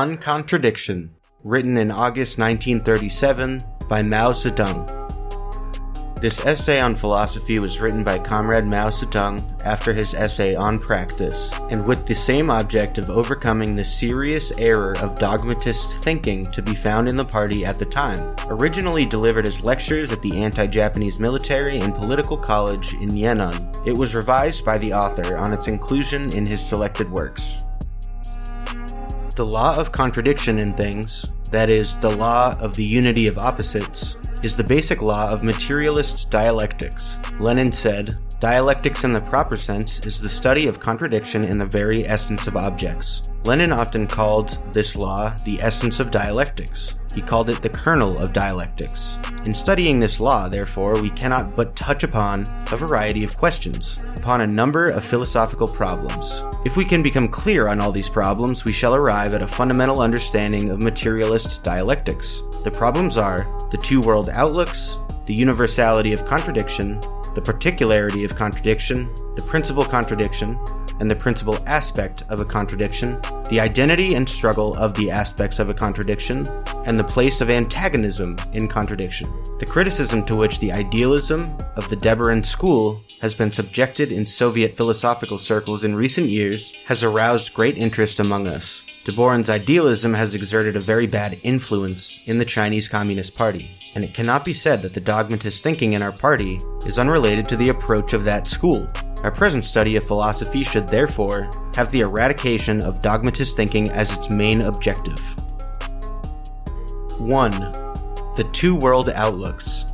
On Contradiction, written in August 1937 by Mao Zedong. This essay on philosophy was written by Comrade Mao Zedong after his essay on practice, and with the same object of overcoming the serious error of dogmatist thinking to be found in the party at the time. Originally delivered as lectures at the Anti Japanese Military and Political College in Yan'an, it was revised by the author on its inclusion in his selected works. The law of contradiction in things, that is, the law of the unity of opposites, is the basic law of materialist dialectics. Lenin said, Dialectics in the proper sense is the study of contradiction in the very essence of objects. Lenin often called this law the essence of dialectics. He called it the kernel of dialectics. In studying this law, therefore, we cannot but touch upon a variety of questions, upon a number of philosophical problems. If we can become clear on all these problems, we shall arrive at a fundamental understanding of materialist dialectics. The problems are the two world outlooks, the universality of contradiction, the particularity of contradiction, the principal contradiction, and the principal aspect of a contradiction, the identity and struggle of the aspects of a contradiction, and the place of antagonism in contradiction. The criticism to which the idealism of the Deborin school has been subjected in Soviet philosophical circles in recent years has aroused great interest among us. Deborin's idealism has exerted a very bad influence in the Chinese Communist Party, and it cannot be said that the dogmatist thinking in our party is unrelated to the approach of that school. Our present study of philosophy should therefore have the eradication of dogmatist thinking as its main objective. 1. The Two World Outlooks.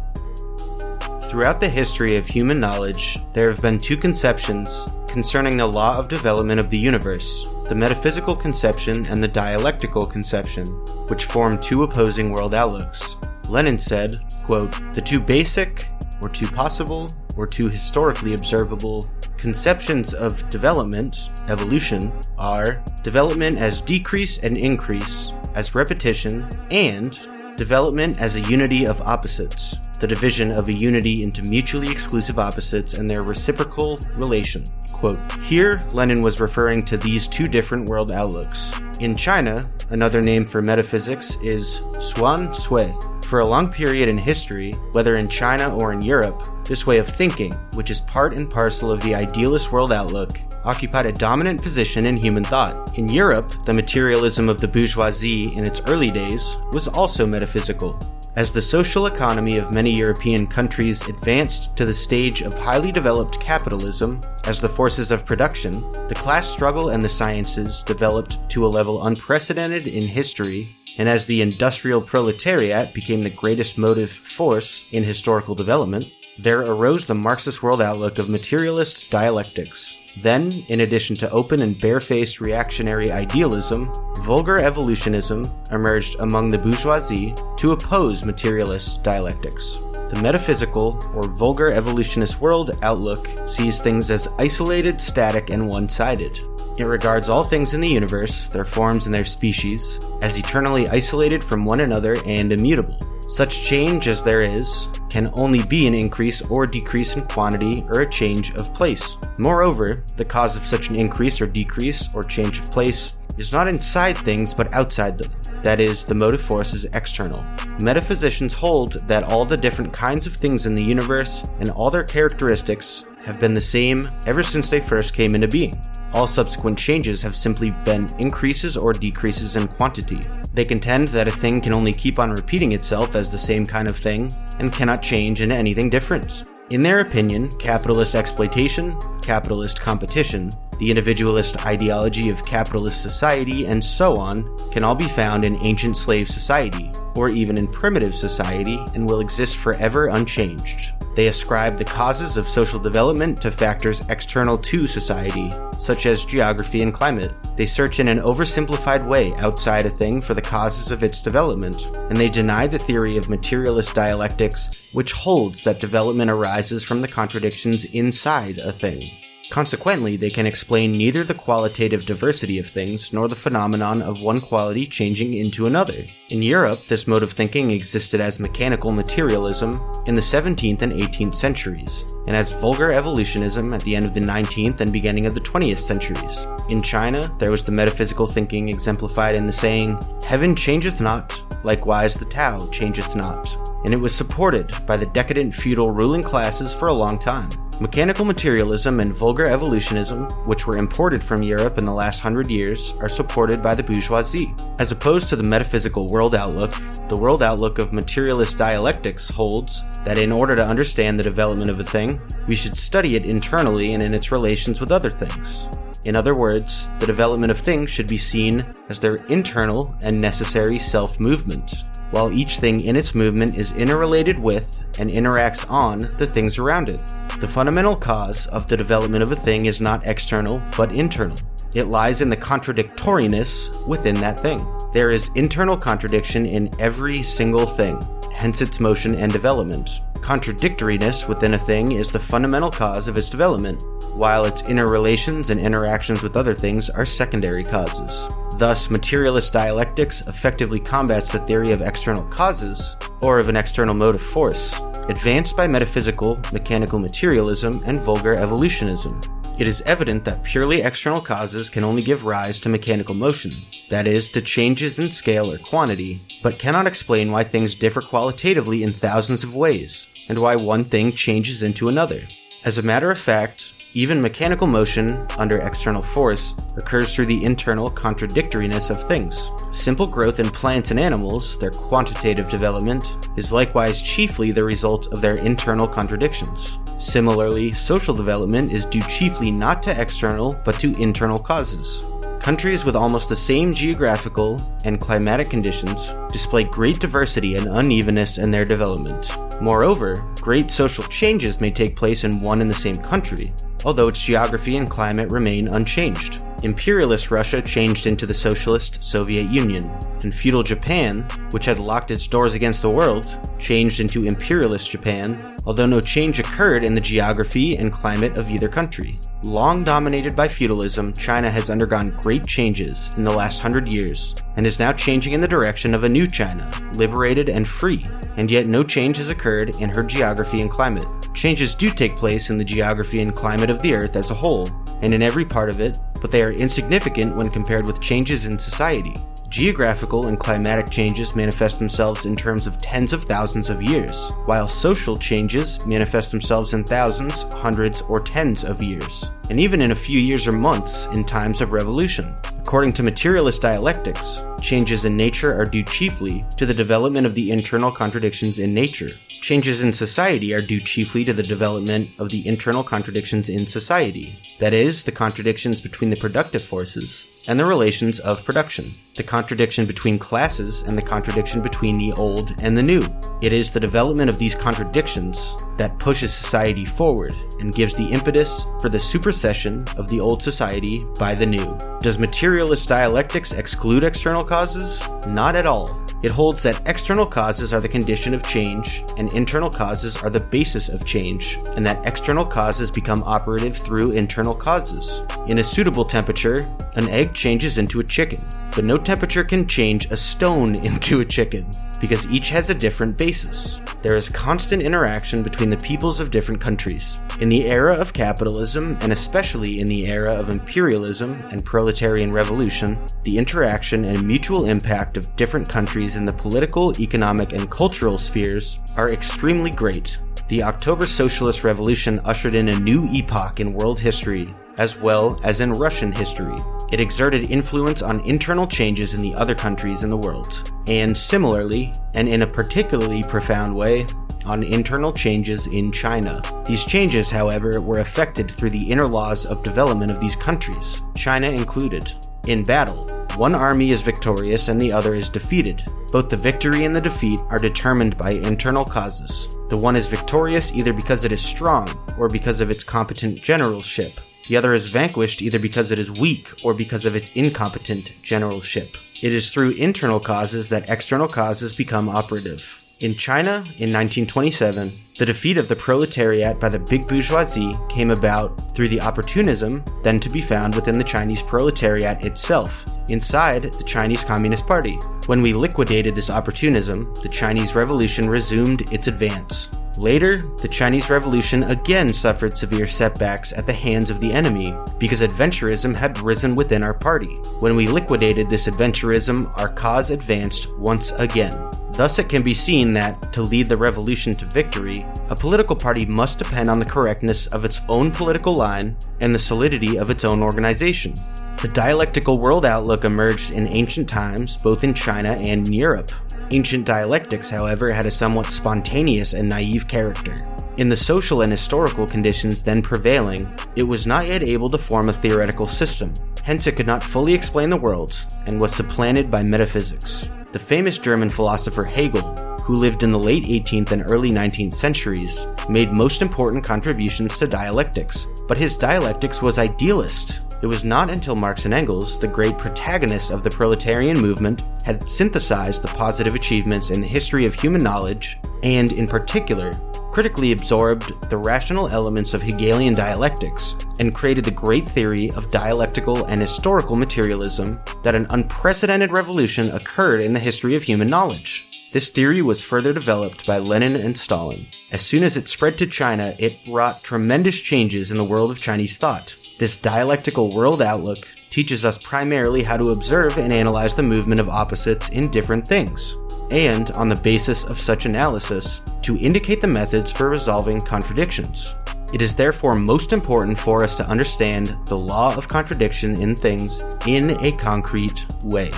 Throughout the history of human knowledge, there have been two conceptions concerning the law of development of the universe the metaphysical conception and the dialectical conception, which form two opposing world outlooks. Lenin said, quote, The two basic, or two possible, or two historically observable conceptions of development, evolution, are development as decrease and increase, as repetition, and development as a unity of opposites, the division of a unity into mutually exclusive opposites and their reciprocal relation. Quote, Here, Lenin was referring to these two different world outlooks. In China, another name for metaphysics is Xuan Sui. For a long period in history, whether in China or in Europe, this way of thinking, which is part and parcel of the idealist world outlook, occupied a dominant position in human thought. In Europe, the materialism of the bourgeoisie in its early days was also metaphysical. As the social economy of many European countries advanced to the stage of highly developed capitalism as the forces of production, the class struggle and the sciences developed to a level unprecedented in history, and as the industrial proletariat became the greatest motive force in historical development, there arose the Marxist world outlook of materialist dialectics. Then, in addition to open and barefaced reactionary idealism, vulgar evolutionism emerged among the bourgeoisie to oppose materialist dialectics. The metaphysical or vulgar evolutionist world outlook sees things as isolated, static, and one sided. It regards all things in the universe, their forms and their species, as eternally isolated from one another and immutable. Such change as there is can only be an increase or decrease in quantity or a change of place. Moreover, the cause of such an increase or decrease or change of place is not inside things but outside them. That is, the motive force is external. Metaphysicians hold that all the different kinds of things in the universe and all their characteristics have been the same ever since they first came into being. All subsequent changes have simply been increases or decreases in quantity. They contend that a thing can only keep on repeating itself as the same kind of thing and cannot change into anything different. In their opinion, capitalist exploitation, capitalist competition, the individualist ideology of capitalist society, and so on, can all be found in ancient slave society, or even in primitive society, and will exist forever unchanged. They ascribe the causes of social development to factors external to society, such as geography and climate. They search in an oversimplified way outside a thing for the causes of its development, and they deny the theory of materialist dialectics, which holds that development arises from the contradictions inside a thing. Consequently, they can explain neither the qualitative diversity of things nor the phenomenon of one quality changing into another. In Europe, this mode of thinking existed as mechanical materialism in the 17th and 18th centuries, and as vulgar evolutionism at the end of the 19th and beginning of the 20th centuries. In China, there was the metaphysical thinking exemplified in the saying, Heaven changeth not, likewise the Tao changeth not, and it was supported by the decadent feudal ruling classes for a long time. Mechanical materialism and vulgar evolutionism, which were imported from Europe in the last hundred years, are supported by the bourgeoisie. As opposed to the metaphysical world outlook, the world outlook of materialist dialectics holds that in order to understand the development of a thing, we should study it internally and in its relations with other things. In other words, the development of things should be seen as their internal and necessary self movement, while each thing in its movement is interrelated with and interacts on the things around it. The fundamental cause of the development of a thing is not external, but internal. It lies in the contradictoriness within that thing. There is internal contradiction in every single thing, hence its motion and development. Contradictoriness within a thing is the fundamental cause of its development, while its interrelations and interactions with other things are secondary causes. Thus, materialist dialectics effectively combats the theory of external causes, or of an external motive force, advanced by metaphysical, mechanical materialism, and vulgar evolutionism. It is evident that purely external causes can only give rise to mechanical motion, that is, to changes in scale or quantity, but cannot explain why things differ qualitatively in thousands of ways, and why one thing changes into another. As a matter of fact, even mechanical motion under external force occurs through the internal contradictoriness of things. Simple growth in plants and animals, their quantitative development, is likewise chiefly the result of their internal contradictions. Similarly, social development is due chiefly not to external but to internal causes. Countries with almost the same geographical and climatic conditions display great diversity and unevenness in their development. Moreover, great social changes may take place in one and the same country, although its geography and climate remain unchanged. Imperialist Russia changed into the socialist Soviet Union, and feudal Japan, which had locked its doors against the world, changed into imperialist Japan, although no change occurred in the geography and climate of either country. Long dominated by feudalism, China has undergone great changes in the last hundred years, and is now changing in the direction of a new China, liberated and free, and yet no change has occurred in her geography and climate. Changes do take place in the geography and climate of the Earth as a whole, and in every part of it, but they are insignificant when compared with changes in society. Geographical and climatic changes manifest themselves in terms of tens of thousands of years, while social changes manifest themselves in thousands, hundreds, or tens of years, and even in a few years or months in times of revolution. According to materialist dialectics, changes in nature are due chiefly to the development of the internal contradictions in nature. Changes in society are due chiefly to the development of the internal contradictions in society, that is, the contradictions between the productive forces and the relations of production, the contradiction between classes and the contradiction between the old and the new. It is the development of these contradictions that pushes society forward and gives the impetus for the supersession of the old society by the new. Does materialist dialectics exclude external causes? Not at all. It holds that external causes are the condition of change, and internal causes are the basis of change, and that external causes become operative through internal causes. In a suitable temperature, an egg changes into a chicken, but no temperature can change a stone into a chicken, because each has a different basis. There is constant interaction between the peoples of different countries. In the era of capitalism, and especially in the era of imperialism and proletarian revolution, the interaction and mutual impact of different countries in the political, economic, and cultural spheres are extremely great. The October Socialist Revolution ushered in a new epoch in world history, as well as in Russian history. It exerted influence on internal changes in the other countries in the world, and similarly, and in a particularly profound way, on internal changes in China. These changes, however, were affected through the inner laws of development of these countries, China included. In battle, one army is victorious and the other is defeated. Both the victory and the defeat are determined by internal causes. The one is victorious either because it is strong or because of its competent generalship. The other is vanquished either because it is weak or because of its incompetent generalship. It is through internal causes that external causes become operative. In China, in 1927, the defeat of the proletariat by the big bourgeoisie came about through the opportunism then to be found within the Chinese proletariat itself, inside the Chinese Communist Party. When we liquidated this opportunism, the Chinese Revolution resumed its advance. Later, the Chinese Revolution again suffered severe setbacks at the hands of the enemy because adventurism had risen within our party. When we liquidated this adventurism, our cause advanced once again. Thus, it can be seen that, to lead the revolution to victory, a political party must depend on the correctness of its own political line and the solidity of its own organization. The dialectical world outlook emerged in ancient times, both in China and in Europe. Ancient dialectics, however, had a somewhat spontaneous and naive character. In the social and historical conditions then prevailing, it was not yet able to form a theoretical system, hence, it could not fully explain the world, and was supplanted by metaphysics. The famous German philosopher Hegel, who lived in the late 18th and early 19th centuries, made most important contributions to dialectics, but his dialectics was idealist. It was not until Marx and Engels, the great protagonists of the proletarian movement, had synthesized the positive achievements in the history of human knowledge, and in particular, critically absorbed the rational elements of Hegelian dialectics and created the great theory of dialectical and historical materialism that an unprecedented revolution occurred in the history of human knowledge. This theory was further developed by Lenin and Stalin. As soon as it spread to China, it wrought tremendous changes in the world of Chinese thought. This dialectical world outlook teaches us primarily how to observe and analyze the movement of opposites in different things, and, on the basis of such analysis, to indicate the methods for resolving contradictions. It is therefore most important for us to understand the law of contradiction in things in a concrete way.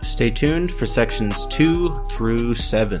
Stay tuned for sections 2 through 7.